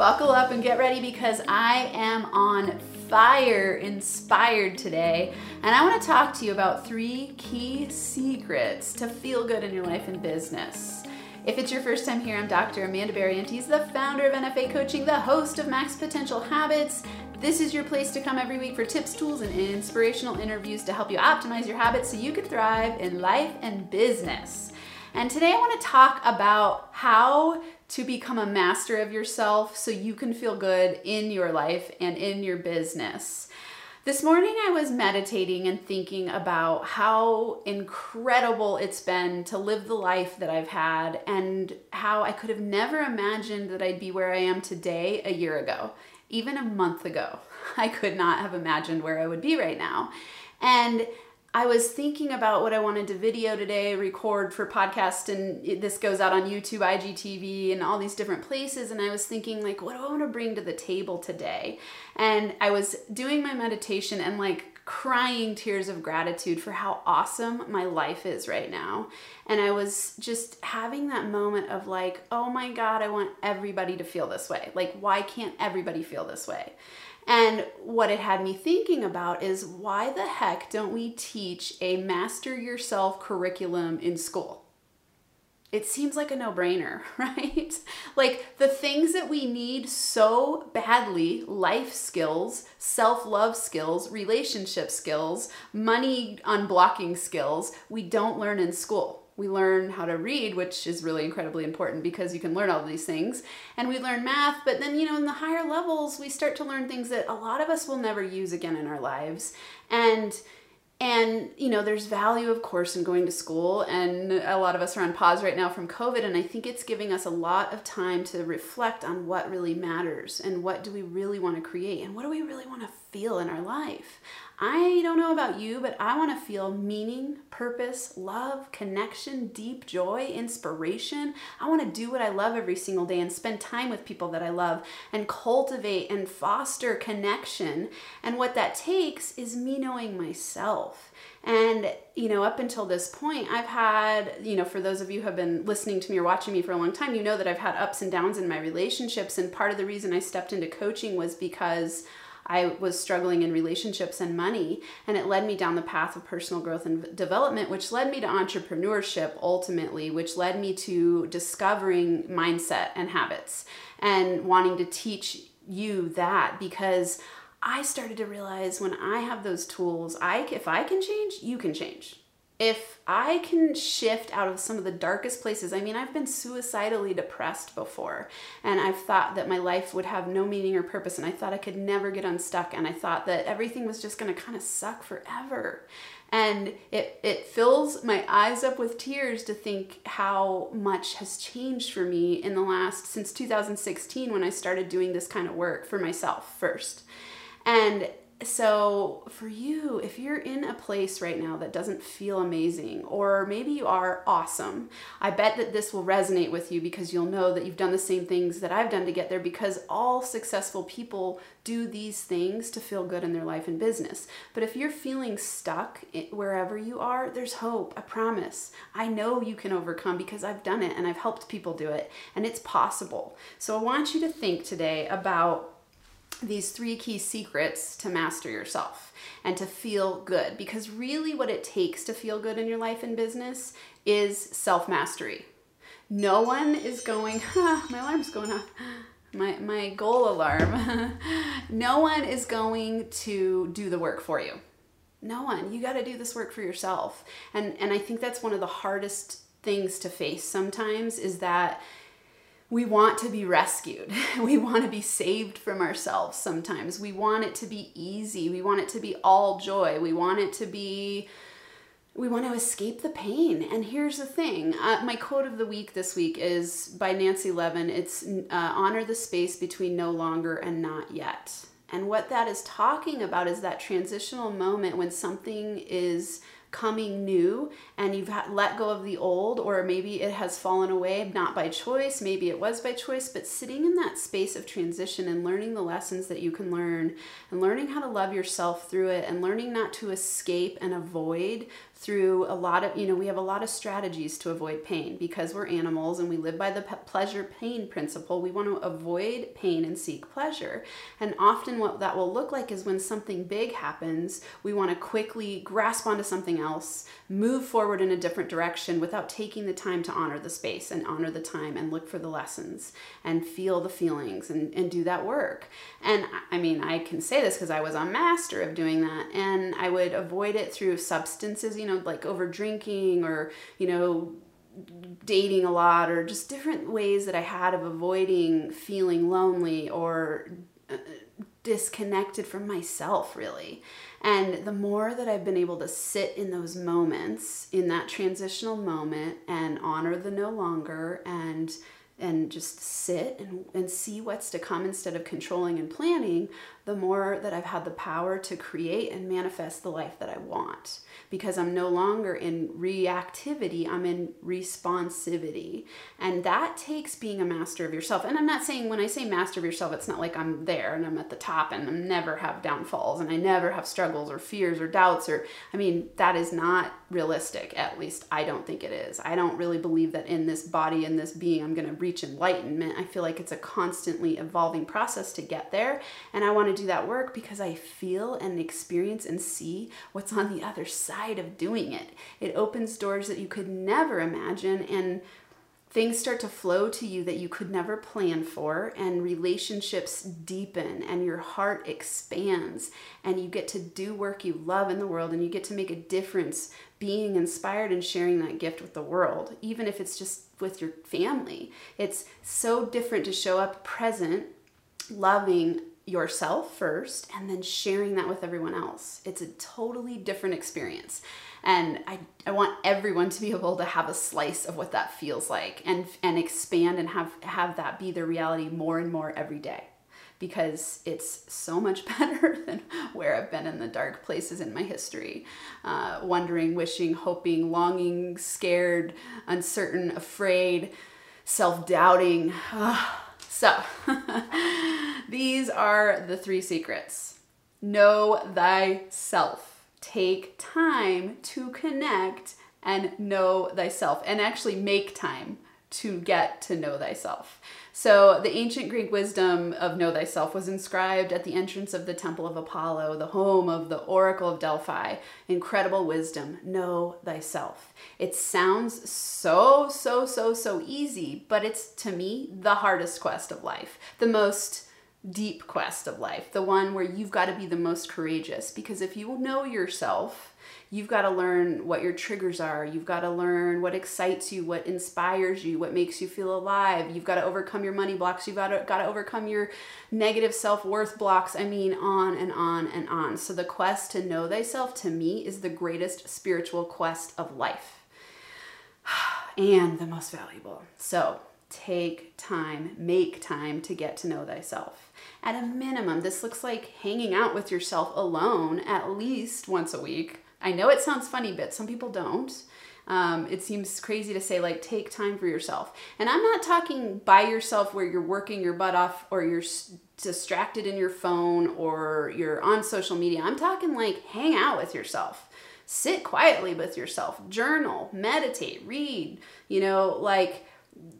buckle up and get ready because I am on fire inspired today. And I want to talk to you about three key secrets to feel good in your life and business. If it's your first time here, I'm Dr. Amanda Barrientos, the founder of NFA Coaching, the host of Max Potential Habits. This is your place to come every week for tips, tools, and inspirational interviews to help you optimize your habits so you can thrive in life and business. And today I want to talk about how to become a master of yourself so you can feel good in your life and in your business. This morning I was meditating and thinking about how incredible it's been to live the life that I've had and how I could have never imagined that I'd be where I am today a year ago even a month ago, I could not have imagined where I would be right now. And I was thinking about what I wanted to video today, record for podcast, and it, this goes out on YouTube, IGTV, and all these different places. And I was thinking, like, what do I want to bring to the table today? And I was doing my meditation and like crying tears of gratitude for how awesome my life is right now. And I was just having that moment of like, oh my God, I want everybody to feel this way. Like, why can't everybody feel this way? And what it had me thinking about is why the heck don't we teach a master yourself curriculum in school? it seems like a no brainer, right? like the things that we need so badly life skills, self love skills, relationship skills, money unblocking skills we don't learn in school. We learn how to read, which is really incredibly important because you can learn all these things. And we learn math, but then, you know, in the higher levels, we start to learn things that a lot of us will never use again in our lives. And and, you know, there's value, of course, in going to school. And a lot of us are on pause right now from COVID. And I think it's giving us a lot of time to reflect on what really matters and what do we really want to create and what do we really want to feel in our life. I don't know about you, but I want to feel meaning, purpose, love, connection, deep joy, inspiration. I want to do what I love every single day and spend time with people that I love and cultivate and foster connection. And what that takes is me knowing myself. And, you know, up until this point, I've had, you know, for those of you who have been listening to me or watching me for a long time, you know that I've had ups and downs in my relationships. And part of the reason I stepped into coaching was because I was struggling in relationships and money, and it led me down the path of personal growth and development, which led me to entrepreneurship ultimately, which led me to discovering mindset and habits and wanting to teach you that because I started to realize when I have those tools, I if I can change, you can change if I can shift out of some of the darkest places, I mean, I've been suicidally depressed before, and I've thought that my life would have no meaning or purpose, and I thought I could never get unstuck, and I thought that everything was just gonna kind of suck forever. And it, it fills my eyes up with tears to think how much has changed for me in the last, since 2016, when I started doing this kind of work for myself first. And so for you if you're in a place right now that doesn't feel amazing or maybe you are awesome i bet that this will resonate with you because you'll know that you've done the same things that i've done to get there because all successful people do these things to feel good in their life and business. But if you're feeling stuck wherever you are there's hope i promise. I know you can overcome because i've done it and i've helped people do it and it's possible. So i want you to think today about these three key secrets to master yourself and to feel good. Because really, what it takes to feel good in your life and business is self mastery. No one is going, huh, my alarm's going off. My, my goal alarm. no one is going to do the work for you. No one. You got to do this work for yourself. And, and I think that's one of the hardest things to face sometimes is that we want to be rescued. We want to be saved from ourselves sometimes. We want it to be easy. We want it to be all joy. We want it to be, we want to escape the pain. And here's the thing uh, my quote of the week this week is by Nancy Levin it's uh, honor the space between no longer and not yet. And what that is talking about is that transitional moment when something is coming new and you've let go of the old, or maybe it has fallen away, not by choice, maybe it was by choice, but sitting in that space of transition and learning the lessons that you can learn and learning how to love yourself through it and learning not to escape and avoid through a lot of, you know, we have a lot of strategies to avoid pain because we're animals and we live by the pleasure pain principle. We want to avoid pain and seek pleasure. And often, what that will look like is when something big happens, we want to quickly grasp onto something else, move forward in a different direction without taking the time to honor the space and honor the time and look for the lessons and feel the feelings and, and do that work. And I mean, I can say this because I was a master of doing that. And I would avoid it through substances, you know, like over drinking or, you know, dating a lot or just different ways that I had of avoiding feeling lonely or uh, disconnected from myself, really. And the more that I've been able to sit in those moments, in that transitional moment, and honor the no longer and and just sit and, and see what's to come instead of controlling and planning, the more that I've had the power to create and manifest the life that I want because I'm no longer in reactivity, I'm in responsivity. And that takes being a master of yourself. And I'm not saying when I say master of yourself, it's not like I'm there and I'm at the top and I never have downfalls and I never have struggles or fears or doubts or, I mean, that is not realistic. At least I don't think it is. I don't really believe that in this body, in this being, I'm going to reach enlightenment. I feel like it's a constantly evolving process to get there. And I want to do that work because I feel and experience and see what's on the other side of doing it. It opens doors that you could never imagine and things start to flow to you that you could never plan for and relationships deepen and your heart expands and you get to do work you love in the world and you get to make a difference being inspired and sharing that gift with the world even if it's just with your family it's so different to show up present loving yourself first and then sharing that with everyone else. It's a totally different experience. And I, I want everyone to be able to have a slice of what that feels like and and expand and have have that be their reality more and more every day because it's so much better than where I've been in the dark places in my history. Uh, wondering, wishing, hoping, longing, scared, uncertain, afraid, self doubting. So, these are the three secrets. Know thyself. Take time to connect and know thyself, and actually make time to get to know thyself. So, the ancient Greek wisdom of know thyself was inscribed at the entrance of the Temple of Apollo, the home of the Oracle of Delphi. Incredible wisdom, know thyself. It sounds so, so, so, so easy, but it's to me the hardest quest of life, the most deep quest of life, the one where you've got to be the most courageous. Because if you know yourself, you've got to learn what your triggers are. You've got to learn what excites you, what inspires you, what makes you feel alive. You've got to overcome your money blocks. You've got to, got to overcome your negative self worth blocks. I mean, on and on and on. So, the quest to know thyself to me is the greatest spiritual quest of life and the most valuable. So, take time, make time to get to know thyself. At a minimum, this looks like hanging out with yourself alone at least once a week I know it sounds funny, but some people don't. Um, it seems crazy to say, like, take time for yourself. And I'm not talking by yourself where you're working your butt off or you're distracted in your phone or you're on social media. I'm talking like hang out with yourself. Sit quietly with yourself, journal, meditate, read, you know, like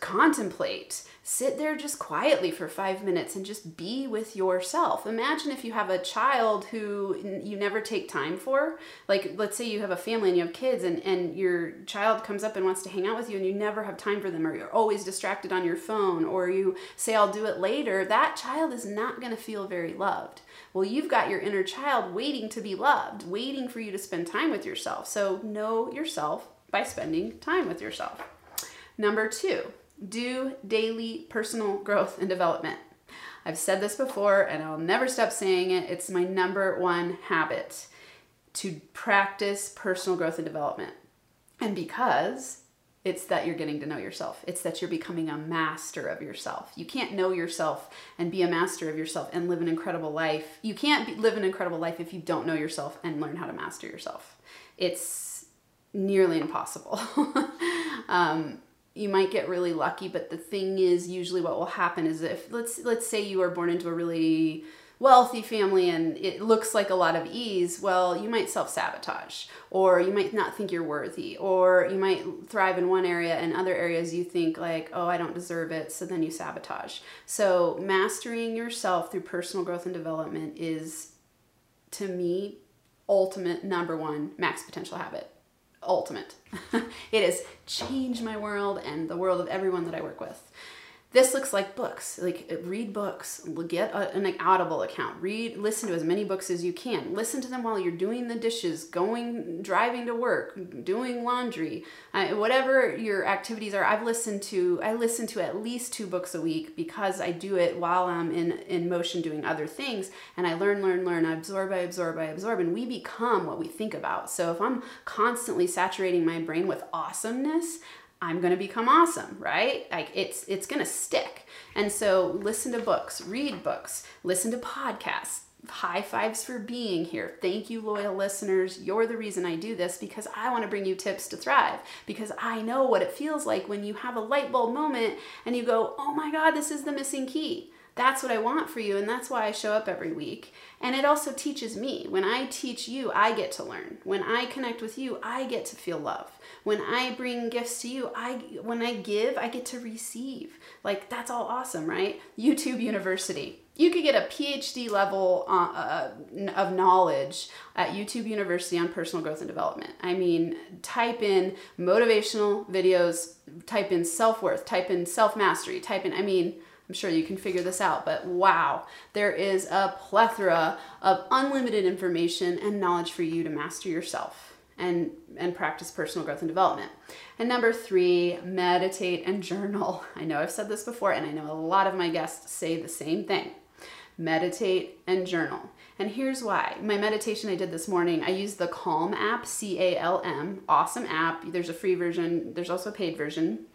contemplate sit there just quietly for five minutes and just be with yourself. Imagine if you have a child who you never take time for. Like, let's say you have a family and you have kids, and, and your child comes up and wants to hang out with you, and you never have time for them, or you're always distracted on your phone, or you say, I'll do it later. That child is not going to feel very loved. Well, you've got your inner child waiting to be loved, waiting for you to spend time with yourself. So, know yourself by spending time with yourself. Number two, do daily personal growth and development. I've said this before and I'll never stop saying it. It's my number one habit to practice personal growth and development. And because it's that you're getting to know yourself. It's that you're becoming a master of yourself. You can't know yourself and be a master of yourself and live an incredible life. You can't be, live an incredible life if you don't know yourself and learn how to master yourself. It's nearly impossible. um, you might get really lucky but the thing is usually what will happen is if let's let's say you are born into a really wealthy family and it looks like a lot of ease, well, you might self sabotage, or you might not think you're worthy, or you might thrive in one area and other areas you think, like, oh, I don't deserve it, so then you sabotage. So, mastering yourself through personal growth and development is, to me, ultimate number one max potential habit ultimate. it has changed my world and the world of everyone that I work with. This looks like books. Like read books, get a, an Audible account, read, listen to as many books as you can. Listen to them while you're doing the dishes, going, driving to work, doing laundry, uh, whatever your activities are. I've listened to, I listen to at least two books a week because I do it while I'm in in motion doing other things, and I learn, learn, learn. I absorb, I absorb, I absorb, and we become what we think about. So if I'm constantly saturating my brain with awesomeness, I'm going to become awesome, right? Like it's it's going to stick. And so listen to books, read books, listen to podcasts. High fives for being here. Thank you, loyal listeners. You're the reason I do this because I want to bring you tips to thrive. Because I know what it feels like when you have a light bulb moment and you go, oh my God, this is the missing key. That's what I want for you, and that's why I show up every week. And it also teaches me. When I teach you, I get to learn. When I connect with you, I get to feel love. When I bring gifts to you, I when I give, I get to receive. Like that's all awesome, right? YouTube University. You could get a PhD level uh, uh, of knowledge at YouTube University on personal growth and development. I mean, type in motivational videos, type in self worth, type in self mastery, type in, I mean, I'm sure you can figure this out, but wow, there is a plethora of unlimited information and knowledge for you to master yourself and and practice personal growth and development. And number 3, meditate and journal. I know I've said this before and I know a lot of my guests say the same thing. Meditate and journal. And here's why. My meditation I did this morning, I used the Calm app, C A L M. Awesome app. There's a free version, there's also a paid version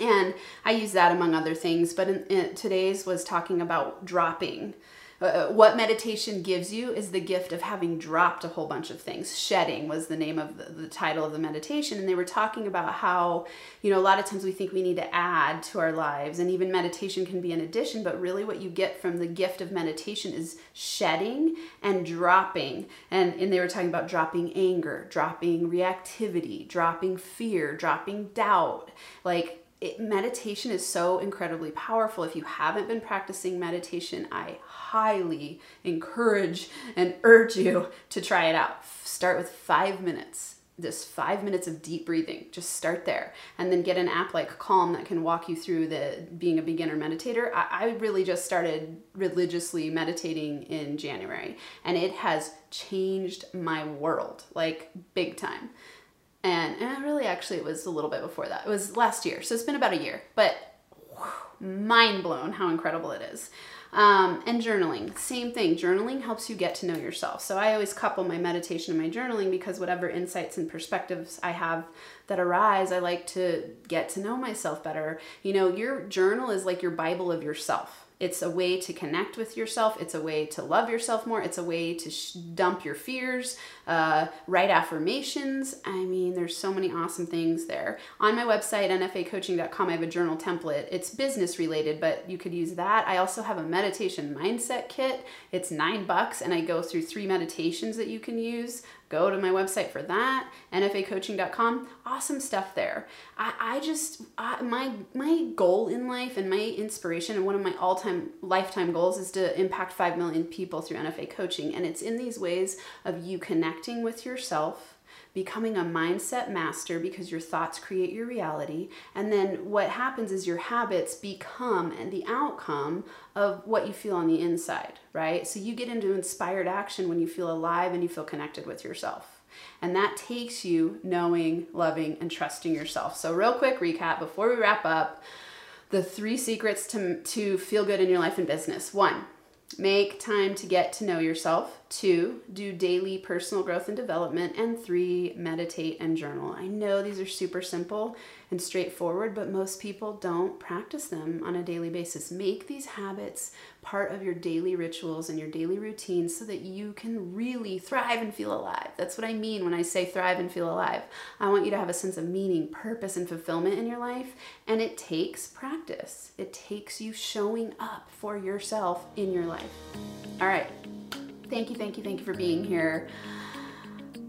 and I use that among other things. But in, in, today's was talking about dropping. Uh, uh, what meditation gives you is the gift of having dropped a whole bunch of things. Shedding was the name of the, the, title of the meditation. And they were talking about how, you know, a lot of times we think we need to add to our lives, and even meditation can be an addition, but really what you get from the gift of meditation is shedding and dropping. And, and they were talking about dropping anger, dropping reactivity, dropping fear, dropping doubt. Like, it, meditation is so incredibly powerful. If you haven't been practicing meditation, I highly encourage and urge you to try it out. Start with five minutes. Just five minutes of deep breathing. Just start there, and then get an app like Calm that can walk you through the being a beginner meditator. I, I really just started religiously meditating in January, and it has changed my world like big time and, really actually it was a little bit before that. It was last year so it's been about a year but mind blown how incredible it is. Um, and journaling same thing. Journaling helps you get to know yourself. So i always couple my meditation and my journaling because whatever insights and perspectives i have that arise i like to get to know myself better. You know your journal is like your bible of yourself it's a way to connect with yourself. It's a way to love yourself more. It's a way to sh- dump your fears, uh, write affirmations. I mean, there's so many awesome things there. On my website, nfacoaching.com, I have a journal template. It's business related, but you could use that. I also have a meditation mindset kit. It's nine bucks, and I go through three meditations that you can use go to my website for that nfacoaching.com awesome stuff there. I, I just I, my my goal in life and my inspiration and one of my all-time lifetime goals is to impact 5 million people through nfa coaching and it's in these ways of you connecting with yourself becoming a mindset master because your thoughts create your reality. And then what happens is your habits become the outcome of what you feel on the inside, right? So you get into inspired action when you feel alive and you feel connected with yourself. And that takes you knowing, loving, and trusting yourself. So, real quick recap before we wrap up the three secrets to, to feel good in your life and business. One, make time to get to know yourself. Two, do daily personal growth and development. And three, meditate and journal. I know these are super simple and straightforward, but most people don't practice them on a daily basis. Make these habits part of your daily rituals and your daily routines so that you can really thrive and feel alive. That's what I mean when I say thrive and feel alive. I want you to have a sense of meaning, purpose, and fulfillment in your life, and it takes practice. It takes you showing up for yourself in your life. All right. Thank you, thank you, thank you for being here.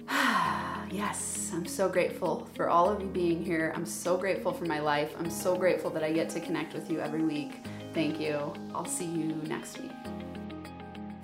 yes, I'm so grateful for all of you being here. I'm so grateful for my life. I'm so grateful that I get to connect with you every week. Thank you. I'll see you next week.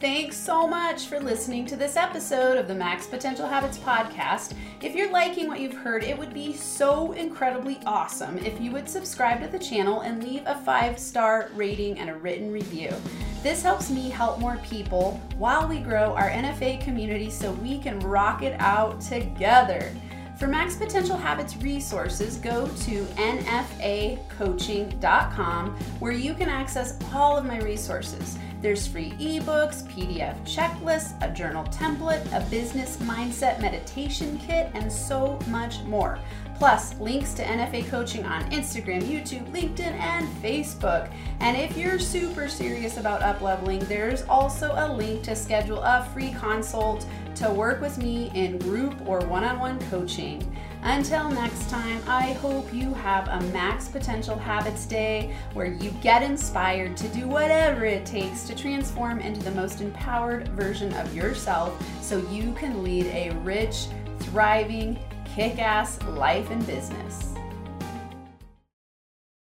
Thanks so much for listening to this episode of the Max Potential Habits podcast. If you're liking what you've heard, it would be so incredibly awesome if you would subscribe to the channel and leave a five star rating and a written review. This helps me help more people while we grow our NFA community so we can rock it out together. For Max Potential Habits resources, go to nfacoaching.com where you can access all of my resources. There's free ebooks, PDF checklists, a journal template, a business mindset meditation kit, and so much more. Plus, links to NFA coaching on Instagram, YouTube, LinkedIn, and Facebook. And if you're super serious about upleveling, there's also a link to schedule a free consult to work with me in group or one on one coaching. Until next time, I hope you have a max potential habits day where you get inspired to do whatever it takes to transform into the most empowered version of yourself so you can lead a rich, thriving, kick ass life and business.